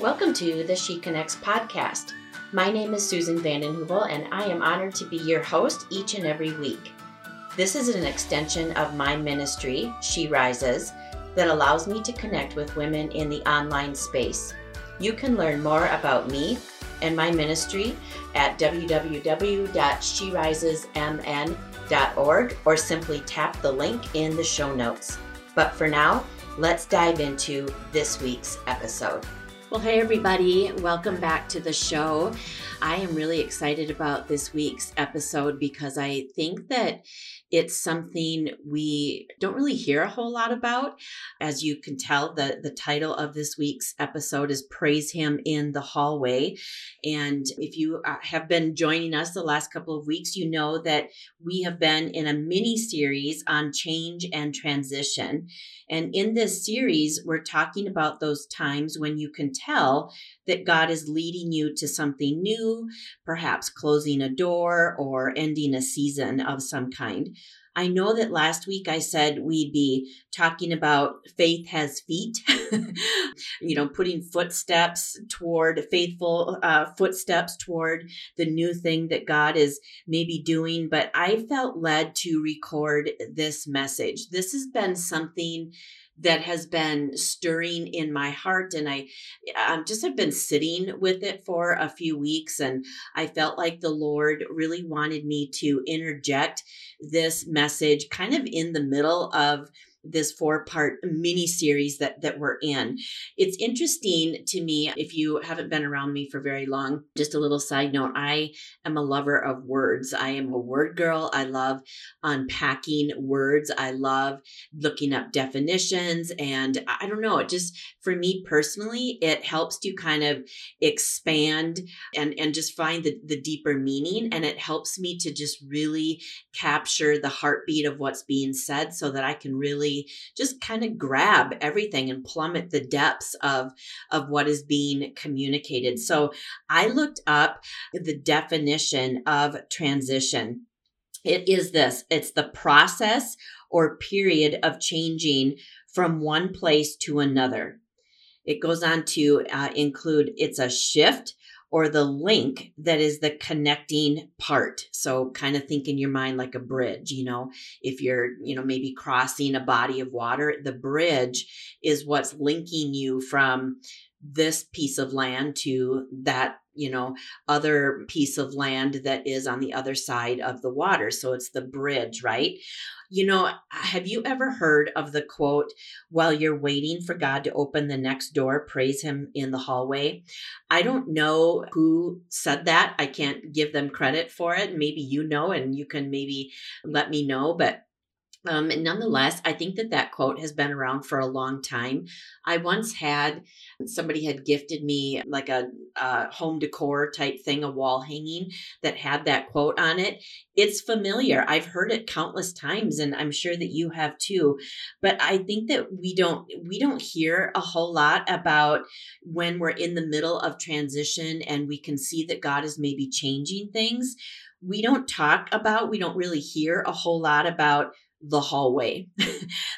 Welcome to the She Connects podcast. My name is Susan Vanden Heuvel, and I am honored to be your host each and every week. This is an extension of my ministry, She Rises, that allows me to connect with women in the online space. You can learn more about me and my ministry at www.sherisesmn.org or simply tap the link in the show notes. But for now, let's dive into this week's episode. Well, hey, everybody, welcome back to the show. I am really excited about this week's episode because I think that it's something we don't really hear a whole lot about. As you can tell, the, the title of this week's episode is Praise Him in the Hallway. And if you uh, have been joining us the last couple of weeks, you know that we have been in a mini series on change and transition. And in this series, we're talking about those times when you can tell that God is leading you to something new, perhaps closing a door or ending a season of some kind. I know that last week I said we'd be talking about faith has feet, you know, putting footsteps toward faithful uh, footsteps toward the new thing that God is maybe doing. But I felt led to record this message. This has been something that has been stirring in my heart and i just have been sitting with it for a few weeks and i felt like the lord really wanted me to interject this message kind of in the middle of this four part mini series that that we're in. It's interesting to me if you haven't been around me for very long. Just a little side note, I am a lover of words. I am a word girl. I love unpacking words. I love looking up definitions and I don't know, it just for me personally, it helps to kind of expand and and just find the the deeper meaning and it helps me to just really capture the heartbeat of what's being said so that I can really really just kind of grab everything and plummet the depths of of what is being communicated. So I looked up the definition of transition. It is this it's the process or period of changing from one place to another. It goes on to uh, include it's a shift or the link that is the connecting part. So kind of think in your mind like a bridge, you know, if you're, you know, maybe crossing a body of water, the bridge is what's linking you from this piece of land to that you know other piece of land that is on the other side of the water so it's the bridge right you know, have you ever heard of the quote, while you're waiting for God to open the next door, praise him in the hallway? I don't know who said that. I can't give them credit for it. Maybe you know, and you can maybe let me know, but um, nonetheless, I think that that quote has been around for a long time. I once had somebody had gifted me like a, a, home decor type thing, a wall hanging that had that quote on it. It's familiar. I've heard it countless times, and I'm sure that you have too. But I think that we don't we don't hear a whole lot about when we're in the middle of transition and we can see that God is maybe changing things. We don't talk about. We don't really hear a whole lot about the hallway.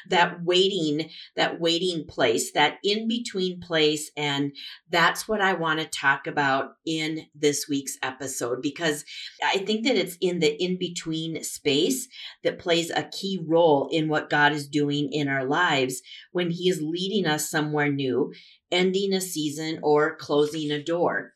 That waiting that waiting place that in between place and that's what i want to talk about in this week's episode because i think that it's in the in between space that plays a key role in what god is doing in our lives when he is leading us somewhere new ending a season or closing a door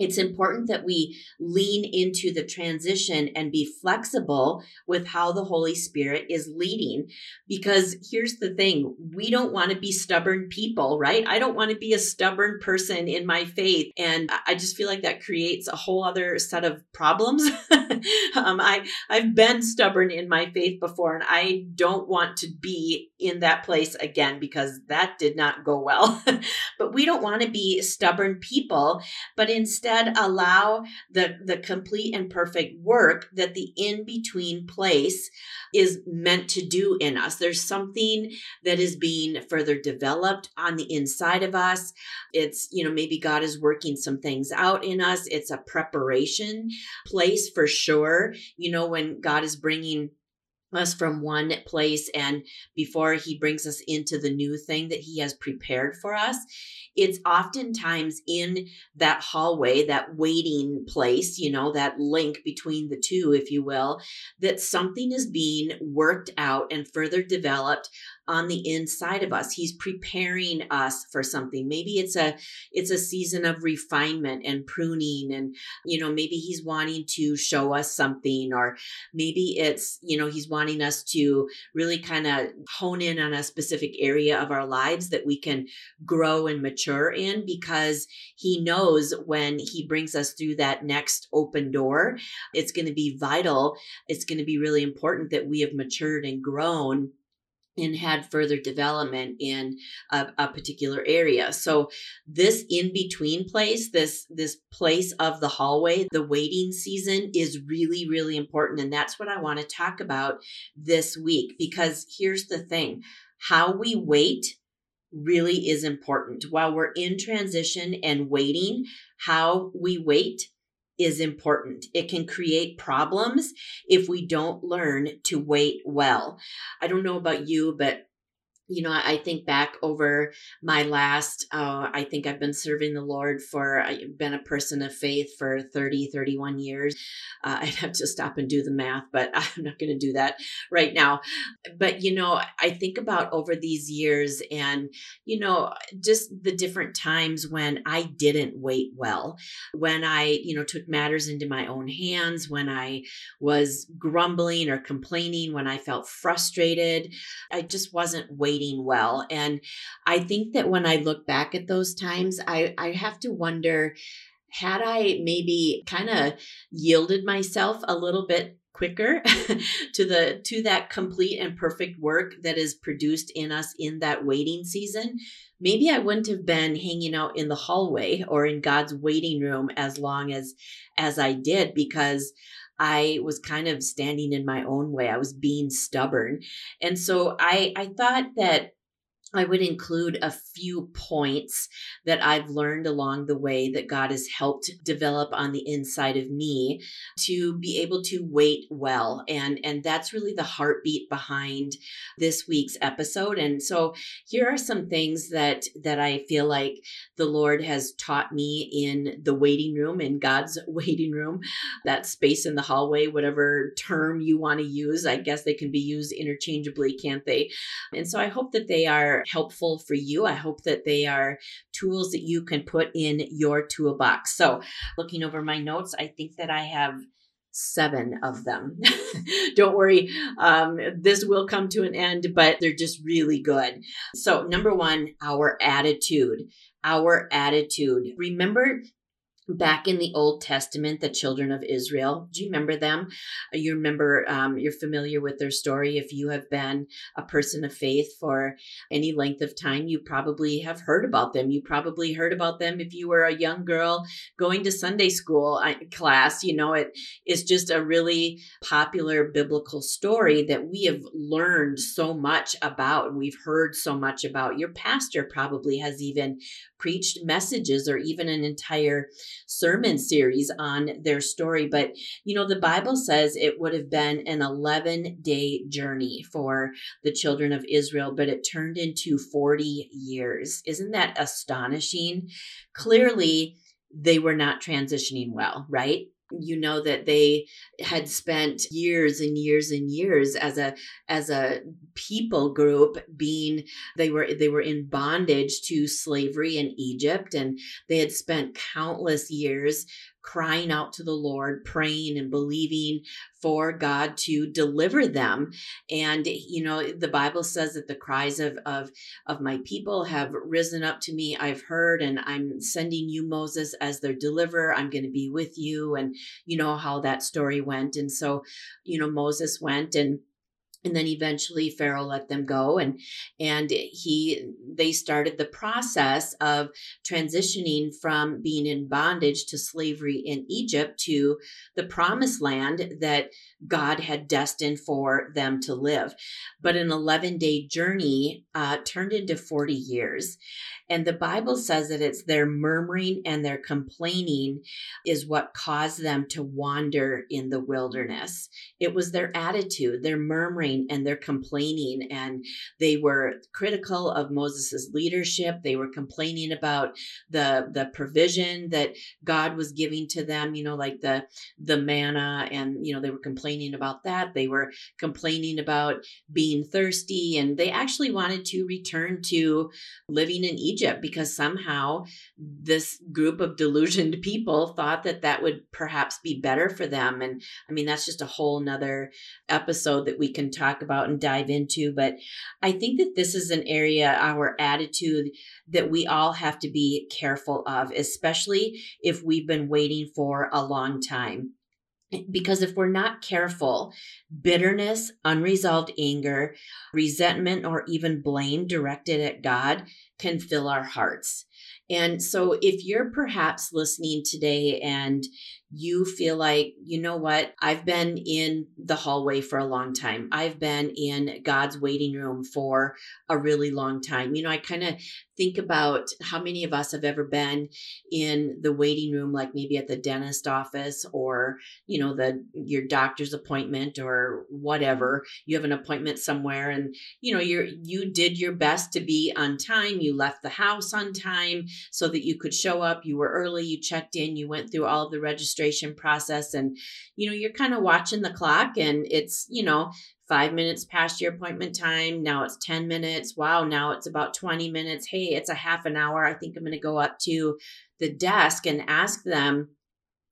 it's important that we lean into the transition and be flexible with how the Holy Spirit is leading. Because here's the thing we don't want to be stubborn people, right? I don't want to be a stubborn person in my faith. And I just feel like that creates a whole other set of problems. um, I, I've been stubborn in my faith before, and I don't want to be in that place again because that did not go well. but we don't want to be stubborn people, but instead, instead allow the, the complete and perfect work that the in between place is meant to do in us. There's something that is being further developed on the inside of us. It's, you know, maybe God is working some things out in us. It's a preparation place for sure. You know, when God is bringing us from one place and before he brings us into the new thing that he has prepared for us it's oftentimes in that hallway that waiting place you know that link between the two if you will that something is being worked out and further developed on the inside of us. He's preparing us for something. Maybe it's a it's a season of refinement and pruning and you know maybe he's wanting to show us something or maybe it's you know he's wanting us to really kind of hone in on a specific area of our lives that we can grow and mature in because he knows when he brings us through that next open door it's going to be vital. It's going to be really important that we have matured and grown and had further development in a, a, particular area. So this in between place this this place of the hallway the waiting season is really really important. And that's what i want to talk about this week because here's the thing. How we wait really is important. While we're in transition and waiting how we wait is important. It can create problems if we don't learn to wait well. I don't know about you, but you know, I think back over my last, uh, I think I've been serving the Lord for, I've been a person of faith for 30, 31 years. Uh, I'd have to stop and do the math, but I'm not going to do that right now. But, you know, I think about over these years and, you know, just the different times when I didn't wait well, when I, you know, took matters into my own hands, when I was grumbling or complaining, when I felt frustrated. I just wasn't waiting well. And I think that when I look back at those times, I, I have to wonder had I maybe kind of yielded myself a little bit quicker to the to that complete and perfect work that is produced in us in that waiting season maybe i wouldn't have been hanging out in the hallway or in god's waiting room as long as as i did because I was kind of standing in my own way. I was being stubborn. And so I, I thought that I would include a few points that I've learned along the way that God has helped develop on the inside of me to be able to wait well. And, and that's really the heartbeat behind this week's episode. And so here are some things that, that I feel like the Lord has taught me in the waiting room, in God's waiting room, that space in the hallway, whatever term you want to use. I guess they can be used interchangeably, can't they? And so I hope that they are helpful for you. I hope that they are tools that you can put in your toolbox. So, looking over my notes, I think that I have seven of them. Don't worry, um, this will come to an end, but they're just really good. So, number one, our attitude. Our attitude. Remember back in the Old Testament, the children of Israel. Do you remember them? Uh, you remember, um, you're familiar with their story. If you have been a person of faith for any length of time, you probably have heard about them. You probably heard about them if you were a young girl going to Sunday school uh, class. You know, it is just a really popular biblical story that we have learned so much about. We've heard so much about. Your pastor probably has even preached messages or even an entire sermon series on their story. But, you know, the Bible says it would have been an 11 day journey for the children of Israel, but it turned into 40 years. Isn't that astonishing? Clearly, they were not transitioning well, right? You know that they had spent years and years and years as a as a people group being they were they were in bondage to slavery in Egypt and they had spent countless years crying out to the Lord, praying and believing for God to deliver them. And, you know, the Bible says that the cries of, of, of my people have risen up to me. I've heard, and I'm sending you, Moses, as their deliverer. I'm going to be with you. And you know how that story went. And so, you know, Moses went and and then eventually pharaoh let them go and and he they started the process of transitioning from being in bondage to slavery in egypt to the promised land that god had destined for them to live but an 11 day journey uh, turned into 40 years and the Bible says that it's their murmuring and their complaining is what caused them to wander in the wilderness. It was their attitude, their murmuring and their complaining. And they were critical of Moses' leadership. They were complaining about the, the provision that God was giving to them, you know, like the, the manna. And, you know, they were complaining about that. They were complaining about being thirsty. And they actually wanted to return to living in Egypt Egypt because somehow this group of delusioned people thought that that would perhaps be better for them. And I mean, that's just a whole nother episode that we can talk about and dive into. But I think that this is an area, our attitude, that we all have to be careful of, especially if we've been waiting for a long time because if we're not careful, bitterness, unresolved anger, resentment, or even blame directed at God can fill our hearts. And so, if you're perhaps listening today and you feel like, you know what, I've been in the hallway for a long time, I've been in God's waiting room for a really long time. You know, I kind of think about how many of us have ever been in the waiting room, like maybe at the dentist office or, you know, the your doctor's appointment or whatever. Mm-hmm. You have an appointment somewhere and, you know, you're you did your best to be on time. You left the house on time so that you could show up. You were early, you checked in, you went through all of the registration process, and you know, you're kind of watching the clock and it's, you know, five minutes past your appointment time. Now it's 10 minutes. Wow, now it's about 20 minutes. Hey, it's a half an hour. I think I'm going to go up to the desk and ask them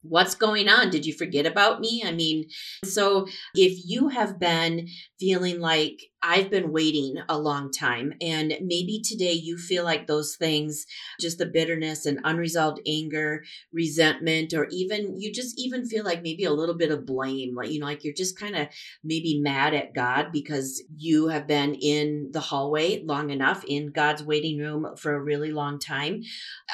what's going on? Did you forget about me? I mean, so if you have been feeling like I've been waiting a long time, and maybe today you feel like those things, just the bitterness and unresolved anger, resentment, or even you just even feel like maybe a little bit of blame, like, you know, like you're just kind of maybe mad at God because you have been in the hallway long enough in God's waiting room for a really long time.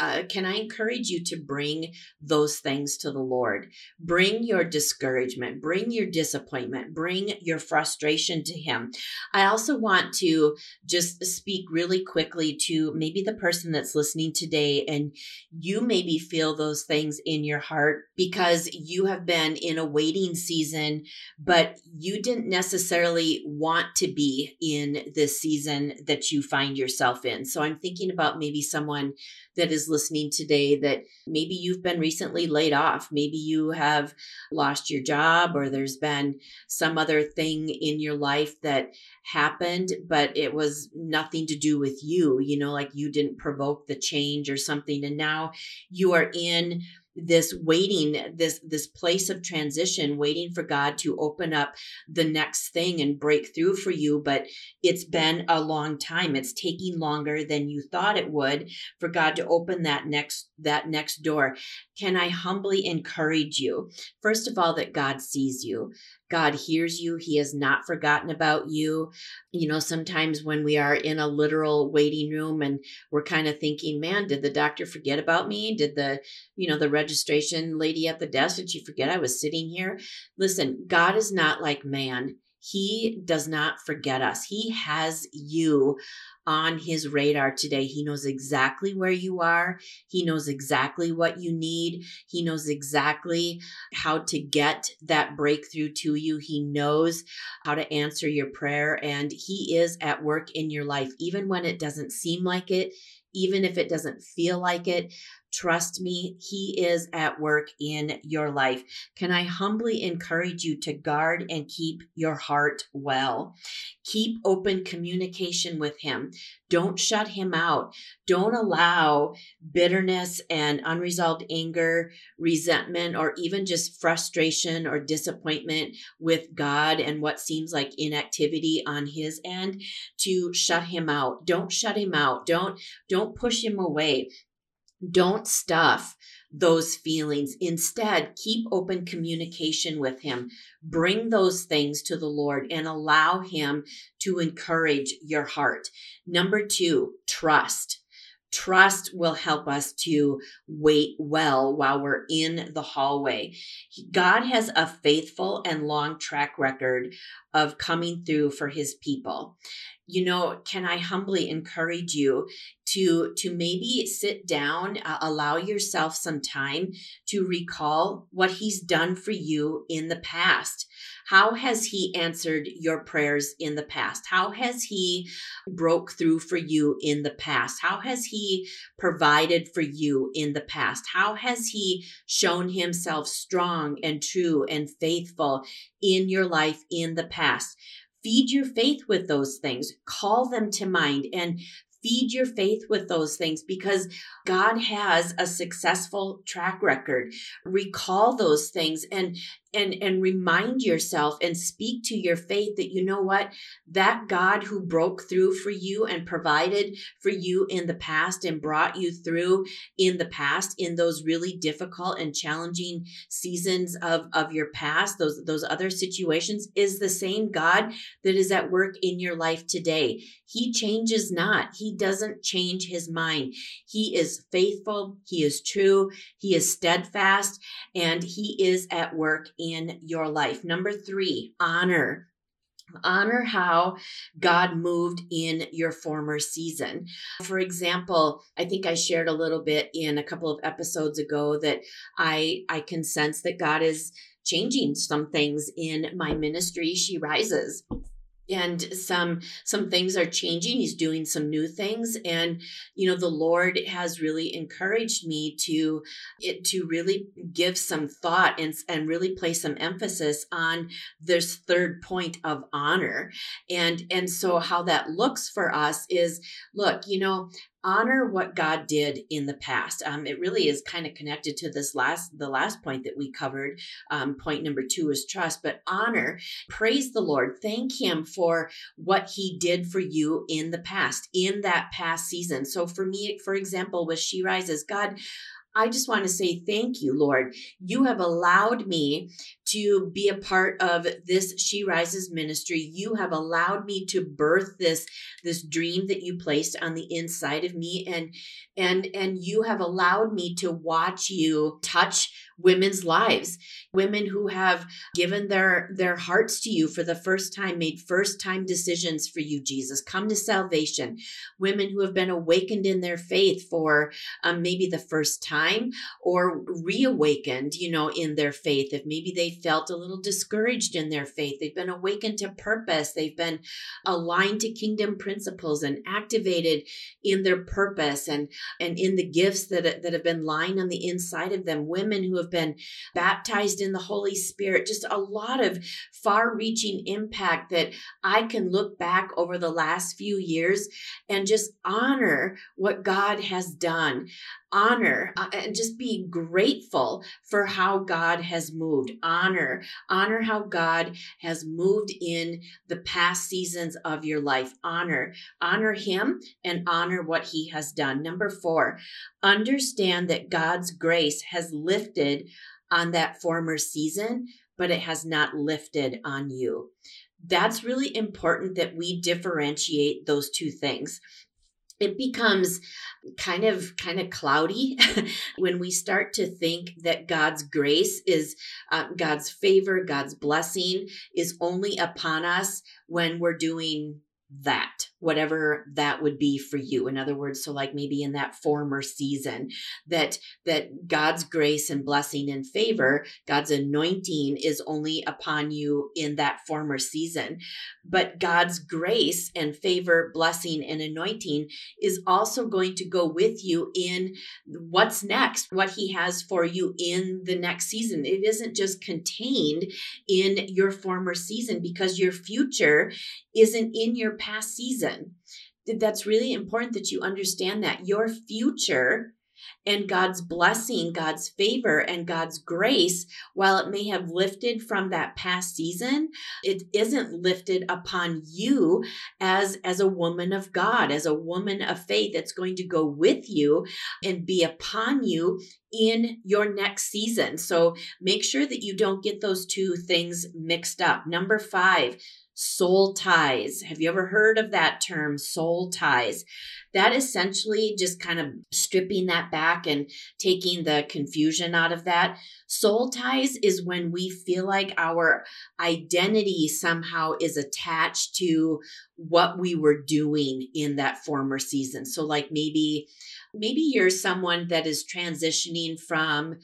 Uh, can I encourage you to bring those things to the Lord? Bring your discouragement, bring your disappointment, bring your frustration to Him. I also want to just speak really quickly to maybe the person that's listening today, and you maybe feel those things in your heart because you have been in a waiting season, but you didn't necessarily want to be in this season that you find yourself in. So I'm thinking about maybe someone that is listening today that maybe you've been recently laid off. Maybe you have lost your job or there's been some other thing in your life that happened, but it was nothing to do with you, you know, like you didn't provoke the change or something. And now you are in this waiting this this place of transition waiting for god to open up the next thing and break through for you. But it's been a long time. It's taking longer than you thought it would for god to open that next that next door. Can i humbly encourage you first of all that god sees you God hears you. He has not forgotten about you. You know, sometimes when we are in a literal waiting room and we're kind of thinking, man, did the doctor forget about me? Did the, you know, the registration lady at the desk, did she forget I was sitting here? Listen, God is not like man. He does not forget us. He has you on his radar today. He knows exactly where you are. He knows exactly what you need. He knows exactly how to get that breakthrough to you. He knows how to answer your prayer, and he is at work in your life, even when it doesn't seem like it. Even if it doesn't feel like it, Trust me, He is at work in your life. Can I humbly encourage you to guard and keep your heart well? Keep open communication with Him. Don't shut Him out. Don't allow bitterness and unresolved anger, resentment, or even just frustration or disappointment with God and what seems like inactivity on His end to shut Him out. Don't shut Him out. Don't, don't push Him away don't stuff those feelings. Instead, keep open communication with Him. Bring those things to the Lord and allow Him to encourage your heart. Number two, trust. Trust will help us to wait well while we're in the hallway. God has a faithful and long track record of coming through for his people you know can i humbly encourage you to to maybe sit down uh, allow yourself some time to recall what he's done for you in the past how has he answered your prayers in the past? How has he broke through for you in the past? How has he provided for you in the past? How has he shown himself strong and true and faithful in your life in the past? Feed your faith with those things call them to mind and feed your faith with those things because God has a successful track record. Recall those things and and and remind yourself and speak to your faith that you know what? That God who broke through for you and provided for you in the past and brought you through in the past in those really difficult and challenging seasons of of your past those those other situations is the same God that is at work in your life today. He changes not. He doesn't change his mind. He is faithful. He is true. He is steadfast. And he is at work in your life. Number three, honor. Honor how God moved in your former season. For example, I think I shared a little bit in a couple of episodes ago that I I can sense that God is changing some things in my ministry. She rises and some some things are changing he's doing some new things and you know the lord has really encouraged me to it to really give some thought and and really place some emphasis on this third point of honor. And and so how that looks for us is look you know honor what God did in the past. Um, it really is kind of connected to this last the last point that we covered. Um, point number two is trust, but honor. Praise the Lord. Thank Him for what He did for you in the past, in that past season. So for me, for example, with She Rises, God. I just want to say thank you, Lord. You have allowed me to be a part of this She Rises ministry. You have allowed me to birth this this dream that you placed on the inside of me and and and you have allowed me to watch you touch women's lives. Women who have given their their hearts to you for the first time made first time decisions for you jesus. Come to salvation. Women who have been awakened in their faith for um, maybe the first time or reawakened you know in their faith. If maybe they felt a little discouraged in their faith. They've been awakened to purpose. They've been aligned to kingdom principles and activated in their purpose and and in the gifts that that have been lying on the inside of them. Women who have been baptized in the Holy Spirit, just a lot of far reaching impact that I can look back over the last few years and just honor what God has done honor uh, and just be grateful for how God has moved. Honor, honor how God has moved in the past seasons of your life. Honor, honor Him and honor what He has done. Number four, understand that God's grace has lifted on that former season, but it has not lifted on you. That's really important that we differentiate those two things it becomes kind of kind of cloudy when we start to think that god's grace is uh, god's favor god's blessing is only upon us when we're doing that whatever that would be for you. In other words so like maybe in that former season that that god's grace and blessing and favor god's anointing is only upon you in that former season. But god's grace and favor blessing and anointing is also going to go with you in what's next what he has for you in the next season. It isn't just contained in your former season because your future isn't in your past season. That's really important that you understand that your future And God's blessing, God's favor, and God's grace, while it may have lifted from that past season, it isn't lifted upon you as, as a woman of God, as a woman of faith that's going to go with you and be upon you in your next season. So make sure that you don't get those two things mixed up. Number five, soul ties. Have you ever heard of that term, soul ties? That essentially just kind of stripping that back and taking the confusion out of that. Soul ties is when we feel like our identity somehow is attached to what we were doing in that former season. So, like maybe maybe you're someone that is transitioning from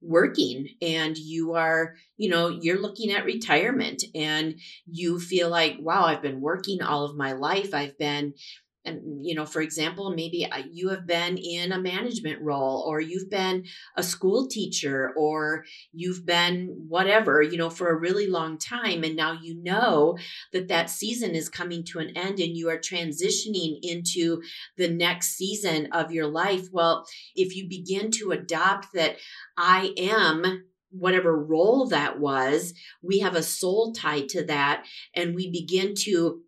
working and you are you know you're looking at retirement and you feel like wow i've been working all of my life. I've been and you know for example maybe uh, you have been in a management role or you've been a school teacher or you've been whatever you know for a really long time and now you know that that season is coming to an end and you are transitioning into the next season of your life. Well if you begin to adopt that i am whatever role that was we have a soul tied to that and we begin to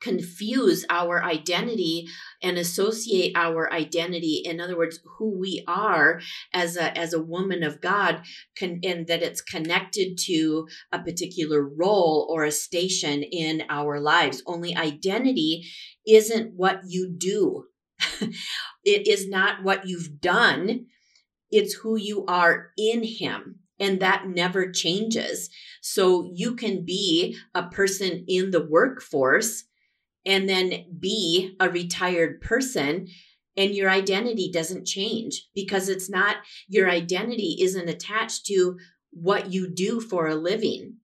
confuse our identity and associate our identity in other words who we are as a as a woman of god can, and that it's connected to a particular role or a station in our lives. Only identity isn't what you do. It is not what you've done. It's who you are in him and that never changes. So you can be a person in the workforce and then be a retired person and your identity doesn't change because it's not your identity isn't attached to what you do for a living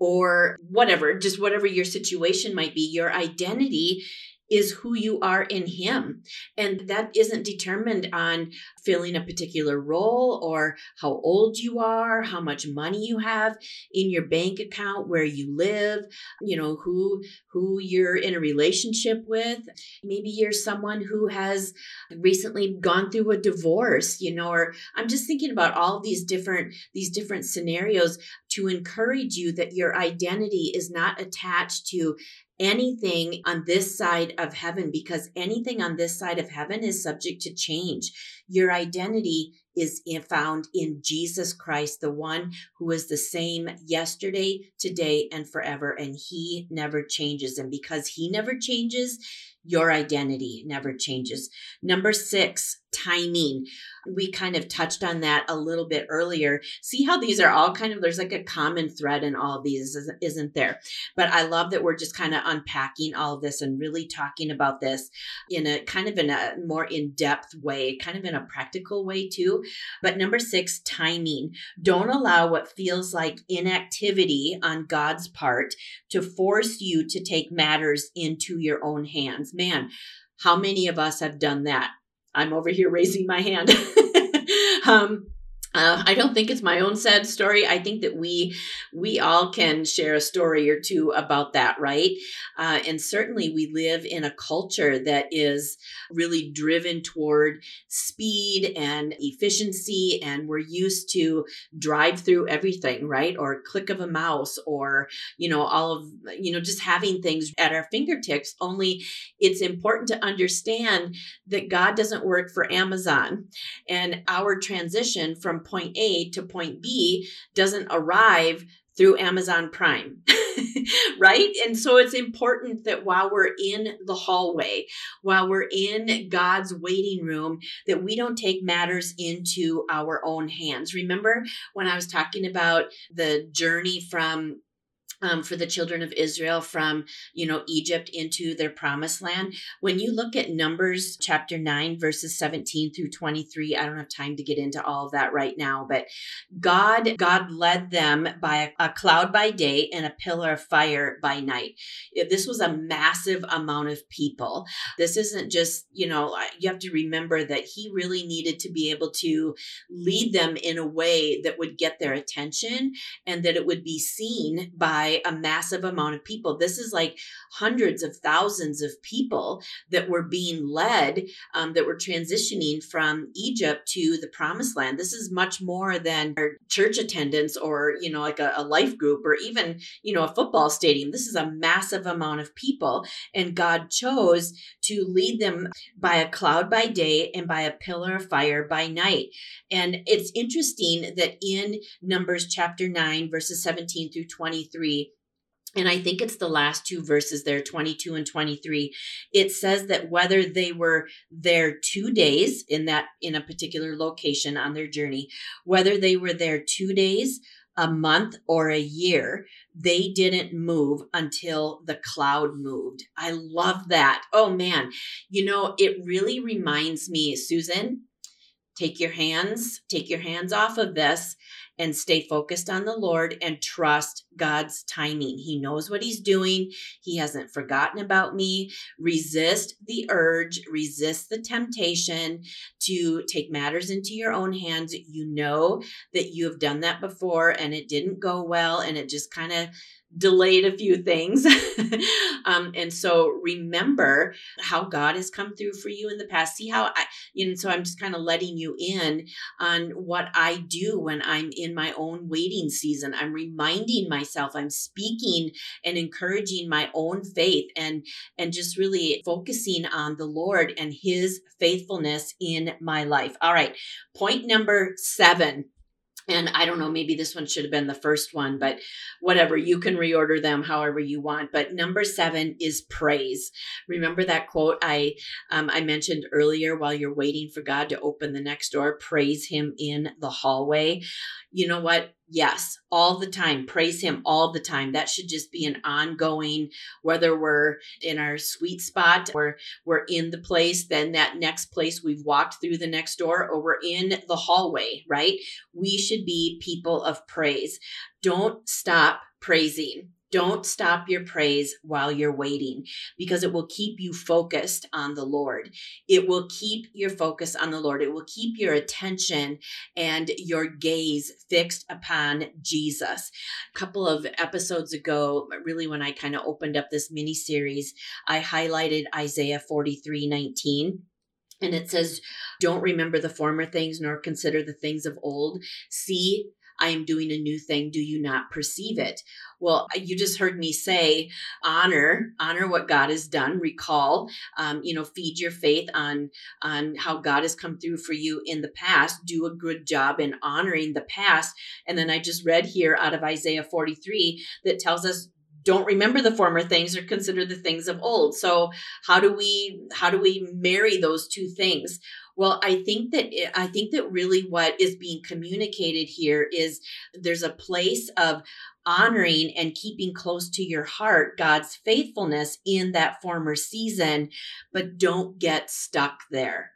or whatever just whatever your situation might be. Your identity is who you are in Him. And that isn't determined on filling a particular role or how old you are, how much money you have in your bank account, where you live, you know, who who you're in a relationship with. Maybe you're someone who has recently gone through a divorce, you know, or I'm just thinking about all these different these different scenarios to encourage you that your identity is not attached to anything on this side of heaven because anything on this side of heaven is subject to change. Your identity is found in Jesus Christ, the one who is the same yesterday, today, and forever. And he never changes. And because he never changes, your identity never changes. Number six, timing. We kind of touched on that a little bit earlier. See how these are all kind of, there's like a common thread in all of these, isn't there? But I love that we're just kind of unpacking all of this and really talking about this in a kind of in a more in depth way, kind of in a practical way too. But number six, timing. Don't allow what feels like inactivity on God's part to force you to take matters into your own hands. Man, how many of us have done that? I'm over here raising my hand. um, uh, I don't think it's my own sad story. I think that we we all can share a story or two about that, right? Uh, and certainly, we live in a culture that is really driven toward speed and efficiency, and we're used to drive through everything, right? Or click of a mouse, or you know, all of you know, just having things at our fingertips. Only, it's important to understand that God doesn't work for Amazon, and our transition from point A to point B doesn't arrive through Amazon Prime, right? And so it's important that while we're in the hallway, while we're in God's waiting room, that we don't take matters into our own hands. Remember when I was talking about the journey from um, for the children of Israel from, you know, Egypt into their promised land. When you look at Numbers chapter 9, verses 17 through 23, I don't have time to get into all of that right now, but God, God led them by a, a cloud by day and a pillar of fire by night. This was a massive amount of people. This isn't just, you know, you have to remember that he really needed to be able to lead them in a way that would get their attention and that it would be seen by by a massive amount of people. This is like hundreds of thousands of people that were being led, um, that were transitioning from Egypt to the promised land. This is much more than church attendance or, you know, like a, a life group or even, you know, a football stadium. This is a massive amount of people. And God chose to lead them by a cloud by day and by a pillar of fire by night. And it's interesting that in Numbers chapter 9, verses 17 through 23, and I think it's the last two verses there, 22 and 23. It says that whether they were there two days in that, in a particular location on their journey, whether they were there two days, a month, or a year, they didn't move until the cloud moved. I love that. Oh man. You know, it really reminds me, Susan, take your hands, take your hands off of this and stay focused on the Lord and trust God's timing. He knows what He's doing. He hasn't forgotten about me. Resist the urge, resist the temptation to take matters into your own hands. You know that you have done that before and it didn't go well and it just kind of delayed a few things. um, and so remember how God has come through for you in the past. See how I, you know, so I'm just kind of letting you in on what I do when I'm in my own waiting season. I'm reminding myself, I'm speaking and encouraging my own faith and, and just really focusing on the Lord and his faithfulness in my life. All right. Point number seven and I don't know, maybe this one should have been the first one, but whatever, you can reorder them however you want. But number seven is praise. Remember that quote I um, I mentioned earlier while you're waiting for God to open the next door, praise him in the hallway you know what? Yes, all the time. Praise Him all the time. That should just be an ongoing, whether we're in our sweet spot or we're in the place, then that next place we've walked through the next door or we're in the hallway, right? We should be people of praise. Don't stop praising. Don't stop your praise while you're waiting because it will keep you focused on the Lord. It will keep your focus on the Lord. It will keep your attention and your gaze fixed upon Jesus. A couple of episodes ago, really when I kind of opened up this mini series, I highlighted Isaiah 43 19. And it says, Don't remember the former things, nor consider the things of old. See, I am doing a new thing. Do you not perceive it? Well, you just heard me say honor, honor what God has done. Recall, um, you know, feed your faith on on how God has come through for you in the past. Do a good job in honoring the past. And then I just read here out of Isaiah 43 that tells us don't remember the former things or consider the things of old so how do we how do we marry those two things well, I think that eh, I think that really what is being communicated here is there's a place of honoring and keeping close to your heart God's faithfulness in that former season, but don't get stuck there.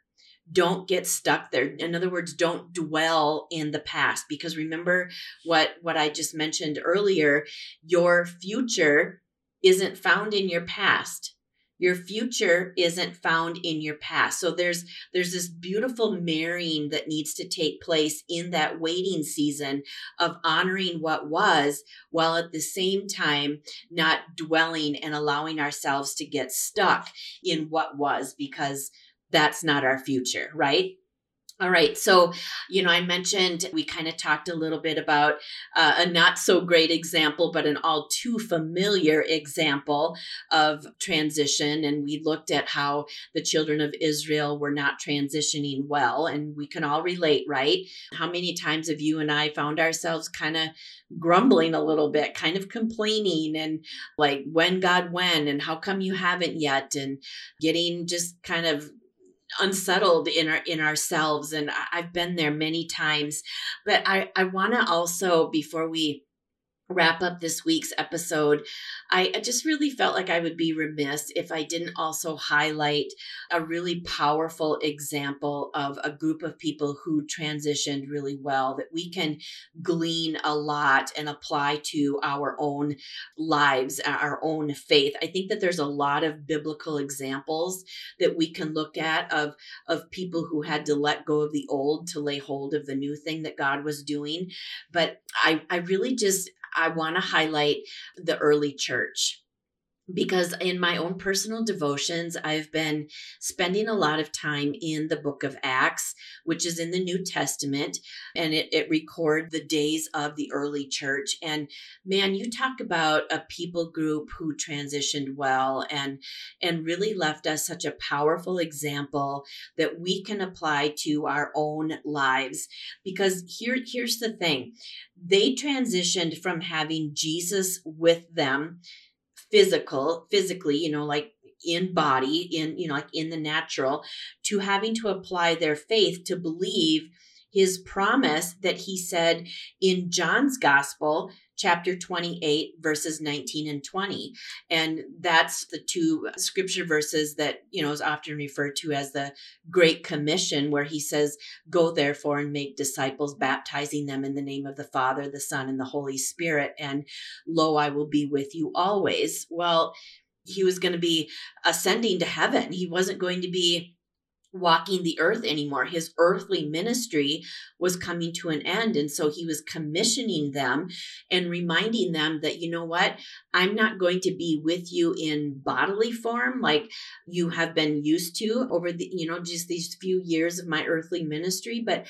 Don't get stuck there. In other words don't dwell in the past because remember what what i just mentioned earlier your future isn't found in your past your future isn't found in your past. So there's there's this beautiful marrying that needs to take place in that waiting season of honoring what was while at the same time not dwelling and allowing ourselves to get stuck in what was because that's not our future right all right. So, you know, I mentioned we kind of talked a little bit about uh, a not so great example, but an all too familiar example of transition. And we looked at how the children of Israel were not transitioning well. And we can all relate, right? How many times have you and I found ourselves kind of grumbling a little bit, kind of complaining and like, when God, when, and how come you haven't yet? And getting just kind of unsettled in our in ourselves and i've been there many times. But i i want to also before we wrap up this week's episode, I just really felt like I would be remiss if I didn't also highlight a really powerful example of a group of people who transitioned really well that we can glean a lot and apply to our own lives, our own faith. I think that there's a lot of biblical examples that we can look at of, of people who had to let go of the old to lay hold of the new thing that God was doing. But I, I really just I want to highlight the early church because in my own personal devotions, I've been spending a lot of time in the book of Acts, which is in the New Testament, and it, it records the days of the early church. And man, you talk about a people group who transitioned well and and really left us such a powerful example that we can apply to our own lives. Because here, here's the thing. They transitioned from having Jesus with them physical, physically, you know, like in body, in, you know, like in the natural, to having to apply their faith to believe his promise that he said in John's gospel chapter 28, verses 19 and 20. And that's the two scripture verses that, you know, is often referred to as the Great Commission, where he says, Go therefore and make disciples, baptizing them in the name of the Father, the Son, and the Holy Spirit. And lo, I will be with you always. Well, he was going to be ascending to heaven. He wasn't going to be walking the earth anymore. His earthly ministry was coming to an end. And so he was commissioning them and reminding them that, you know what? I'm not going to be with you in bodily form like you have been used to over the, you know, just these few years of my earthly ministry, but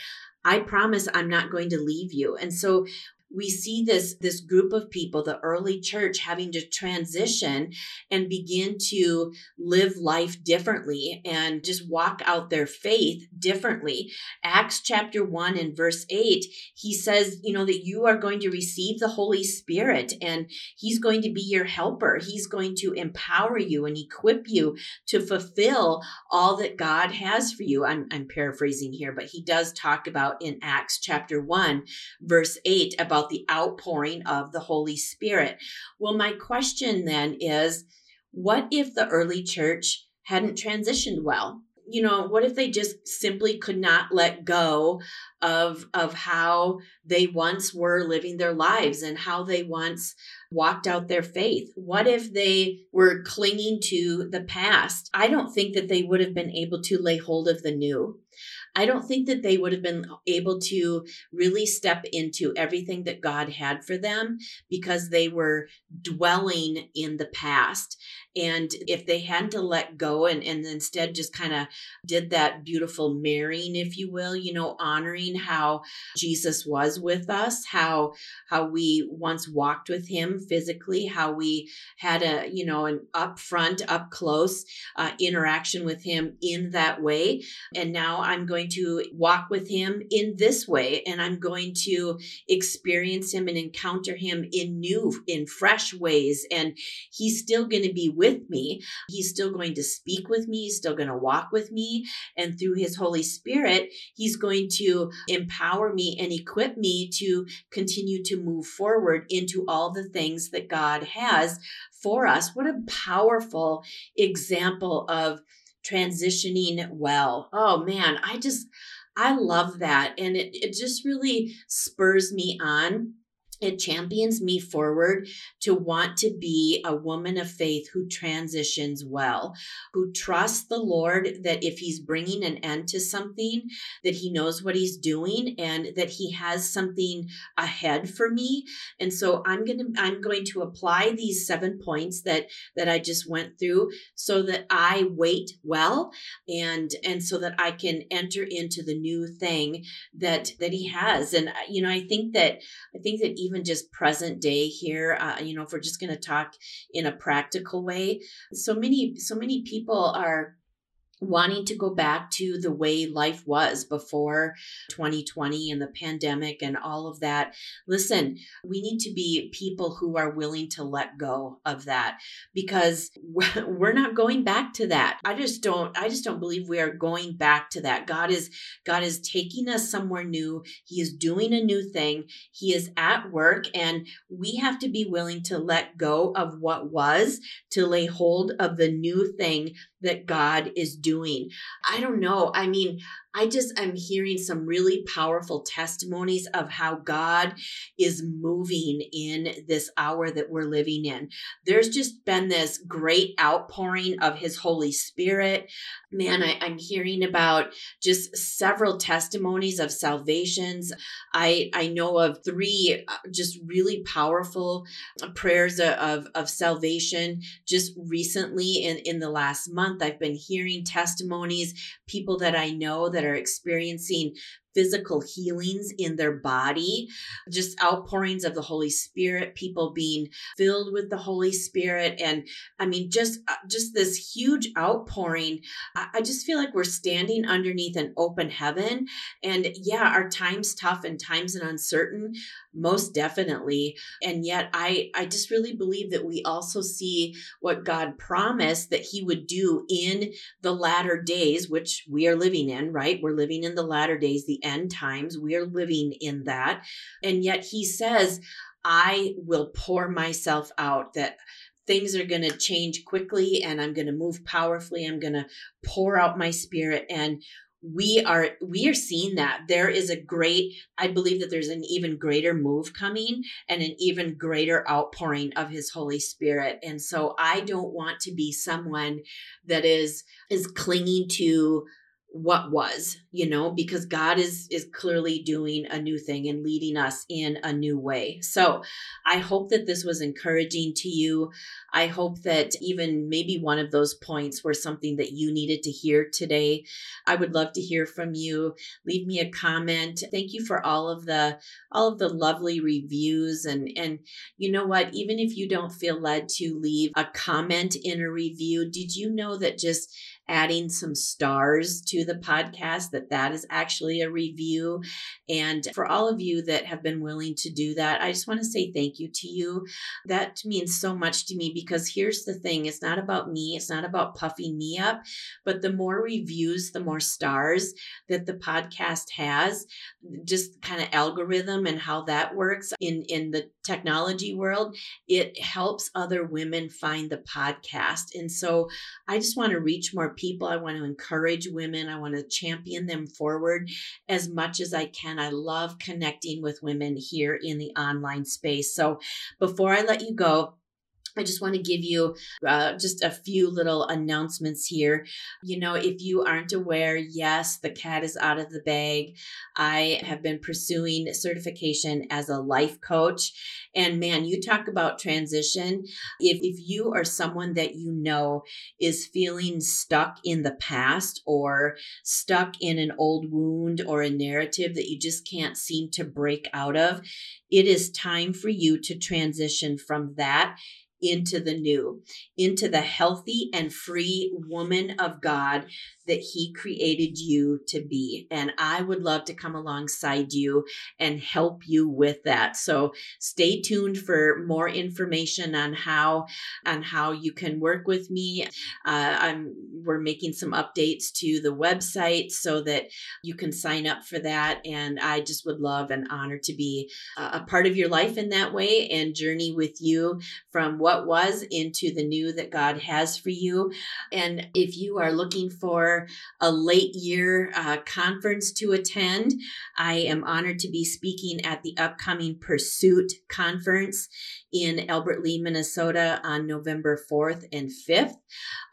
I promise I'm not going to leave you. And so we see this this group of people the early church having to transition and begin to live life differently and just walk out their faith differently. Acts chapter 1 and verse 8 he says you know that you are going to receive the holy spirit and he's going to be your helper. He's going to empower you and equip you to fulfill all that god has for you. I'm, I'm paraphrasing here but he does talk about in acts chapter 1 verse 8 about about the outpouring of the Holy Spirit. Well, my question then is what if the early church hadn't transitioned well? You know, what if they just simply could not let go of of how they once were living their lives and how they once walked out their faith? What if they were clinging to the past? I don't think that they would have been able to lay hold of the new. I don't think that they would have been able to really step into everything that God had for them because they were dwelling in the past. And if they had to let go and, and instead just kind of did that beautiful marrying, if you will, you know, honoring how Jesus was with us, how how we once walked with him physically, how we had a, you know, an upfront, up close uh, interaction with him in that way. And now I'm going to walk with him in this way, and I'm going to experience him and encounter him in new, in fresh ways. And he's still going to be with me. He's still going to speak with me. He's still going to walk with me. And through his Holy Spirit, he's going to empower me and equip me to continue to move forward into all the things that God has for us. What a powerful example of transitioning well. Oh man, I just, I love that. And it, it just really spurs me on it champions me forward to want to be a woman of faith who transitions well, who trusts the Lord that if he's bringing an end to something, that he knows what he's doing and that he has something ahead for me. And so I'm going to I'm going to apply these seven points that that I just went through so that I wait well and and so that I can enter into the new thing that that he has. And you know, I think that I think that even just present day here uh, you know if we're just going to talk in a practical way. So many so many people are wanting to go back to the way life was before 2020 and the pandemic and all of that. Listen, we need to be people who are willing to let go of that because we're not going back to that. I just don't I just don't believe we are going back to that. God is God is taking us somewhere new. He is doing a new thing. He is at work and we have to be willing to let go of what was to lay hold of the new thing that God is doing. I don't know. I mean, I just am hearing some really powerful testimonies of how God is moving in this hour that we're living in. There's just been this great outpouring of His Holy Spirit. Man, I, I'm hearing about just several testimonies of salvations. I I know of three uh, just really powerful prayers of, of salvation just recently in, in the last month. I've been hearing testimonies, people that I know that are experiencing physical healings in their body, just outpourings of the Holy Spirit, people being filled with the Holy Spirit. And I mean, just, uh, just this huge outpouring. I just feel like we're standing underneath an open heaven. And yeah, our time's tough and times and uncertain, most definitely. And yet I, I just really believe that we also see what God promised that he would do in the latter days, which we are living in, right? We're living in the latter days, the end times. We are living in that. And yet he says, I will pour myself out, that things are going to change quickly and I'm going to move powerfully. I'm going to pour out my spirit. And we are we are seeing that there is a great i believe that there's an even greater move coming and an even greater outpouring of his holy spirit and so i don't want to be someone that is is clinging to what was you know because god is is clearly doing a new thing and leading us in a new way. So i hope that this was encouraging to you. I hope that even maybe one of those points were something that you needed to hear today. I would love to hear from you. Leave me a comment. Thank you for all of the all of the lovely reviews and and you know what? Even if you don't feel led to leave a comment in a review did you know that just adding some stars to the podcast that that is actually a review. And for all of you that have been willing to do that i just want to say thank you to you. That means so much to me because here's the thing it's not about me it's not about puffing me up but the more reviews the more stars that the podcast has just kind of algorithm and how that works in in the technology world it helps other women find the podcast. And so i just want to reach more people. I want to encourage women. I want to champion them forward as much as I can. I love connecting with women here in the online space. So before I let you go, I just want to give you uh, just a few little announcements here. You know, if you aren't aware, yes, the cat is out of the bag. I have been pursuing certification as a life coach. And man, you talk about transition. If, if you are someone that you know is feeling stuck in the past or stuck in an old wound or a narrative that you just can't seem to break out of, it is time for you to transition from that into the new, into the healthy and free woman of God that He created you to be. And I would love to come alongside you and help you with that. So stay tuned for more information on how on how you can work with me. Uh, I'm we're making some updates to the website so that you can sign up for that. And I just would love and honor to be a part of your life in that way and journey with you from what was into the new that God has for you. And if you are looking for a late year uh, conference to attend. I am honored to be speaking at the upcoming Pursuit Conference in Albert Lea, Minnesota on November 4th and 5th.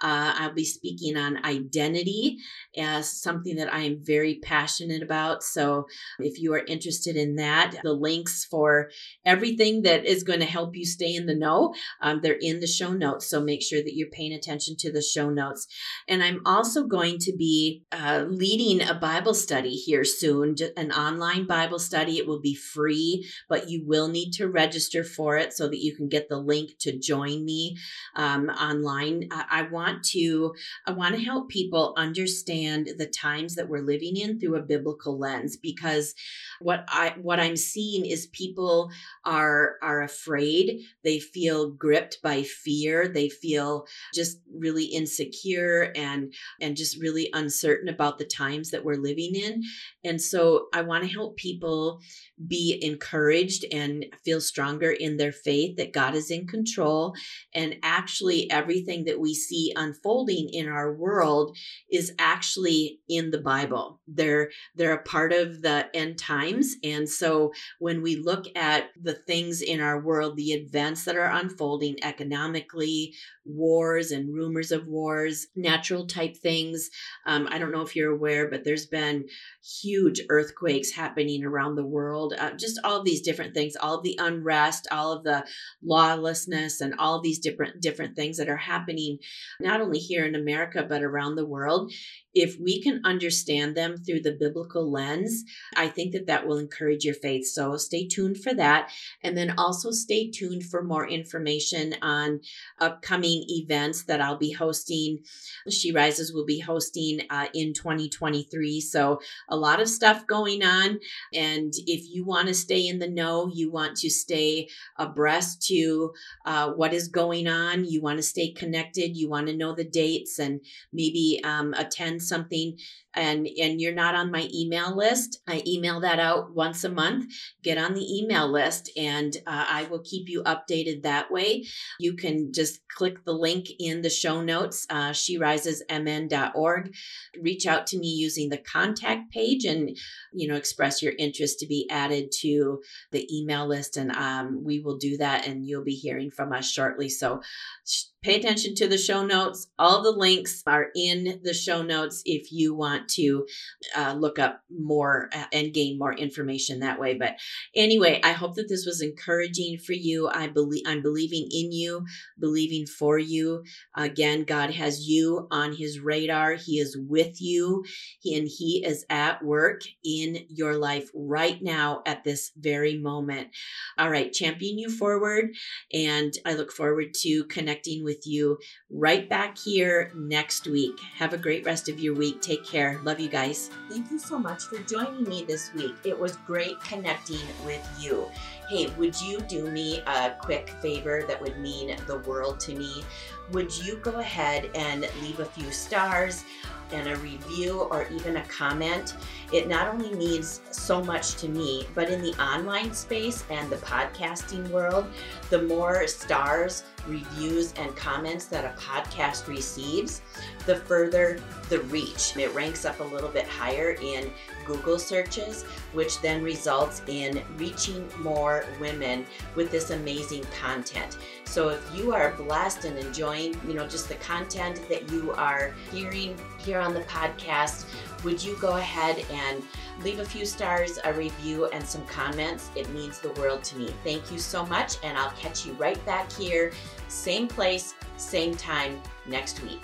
Uh, I'll be speaking on identity as something that I am very passionate about. So if you are interested in that, the links for everything that is going to help you stay in the know, um, they're in the show notes. So make sure that you're paying attention to the show notes. And I'm also going to be uh, leading a Bible study here soon, an online Bible study. It will be free, but you will need to register for it. So that you can get the link to join me um, online. I, I want to I want to help people understand the times that we're living in through a biblical lens because what I what I'm seeing is people are are afraid. They feel gripped by fear. They feel just really insecure and and just really uncertain about the times that we're living in. And so I want to help people be encouraged and feel stronger in their faith that God is in control and actually everything that we see unfolding in our world is actually in the Bible. They're they're a part of the end times and so when we look at the things in our world, the events that are unfolding economically, wars and rumors of wars, natural type things. Um, I don't know if you're aware, but there's been huge earthquakes happening around the world. Uh, just all of these different things, all of the unrest, all of the lawlessness, and all these different different things that are happening, not only here in America but around the world if we can understand them through the biblical lens, I think that that will encourage your faith. So stay tuned for that. And then also stay tuned for more information on upcoming events that I'll be hosting. She Rises will be hosting uh, in 2023. So a lot of stuff going on. And if you want to stay in the know, you want to stay abreast to uh, what is going on, you want to stay connected, you want to know the dates and maybe um, attend something. And and you're not on my email list. I email that out once a month. Get on the email list and uh, i will keep you updated that way. You can just click the link in the show notes uh, sherisesmn.org reach out to me using the contact page and you know express your interest to be added to the email list and um, we will do that and you'll be hearing from us shortly so pay attention to the show notes all the links are in the show notes if you want to uh, look up more uh, and gain more information that way. But anyway, I hope that this was encouraging for you. I believe I'm believing in you, believing for you. Again, God has you on His radar. He is with you, and He is at work in your life right now at this very moment. All right, champion you forward, and I look forward to connecting with you right back here next week. Have a great rest of your week. Take care. Love you guys. Thank you so much for joining me this week. It was great connecting with you. Hey, would you do me a quick favor that would mean the world to me? Would you go ahead and leave a few stars? and a review or even a comment, it not only means so much to me, but in the online space and the podcasting world, the more stars, reviews, and comments that a podcast receives, the further the reach. It ranks up a little bit higher in Google searches, which then results in reaching more women with this amazing content. So if you are blessed and enjoying, you know, just the content that you are hearing here on the podcast, would you go ahead and leave a few stars, a review, and some comments? It means the world to me. Thank you so much, and I'll catch you right back here, same place, same time next week.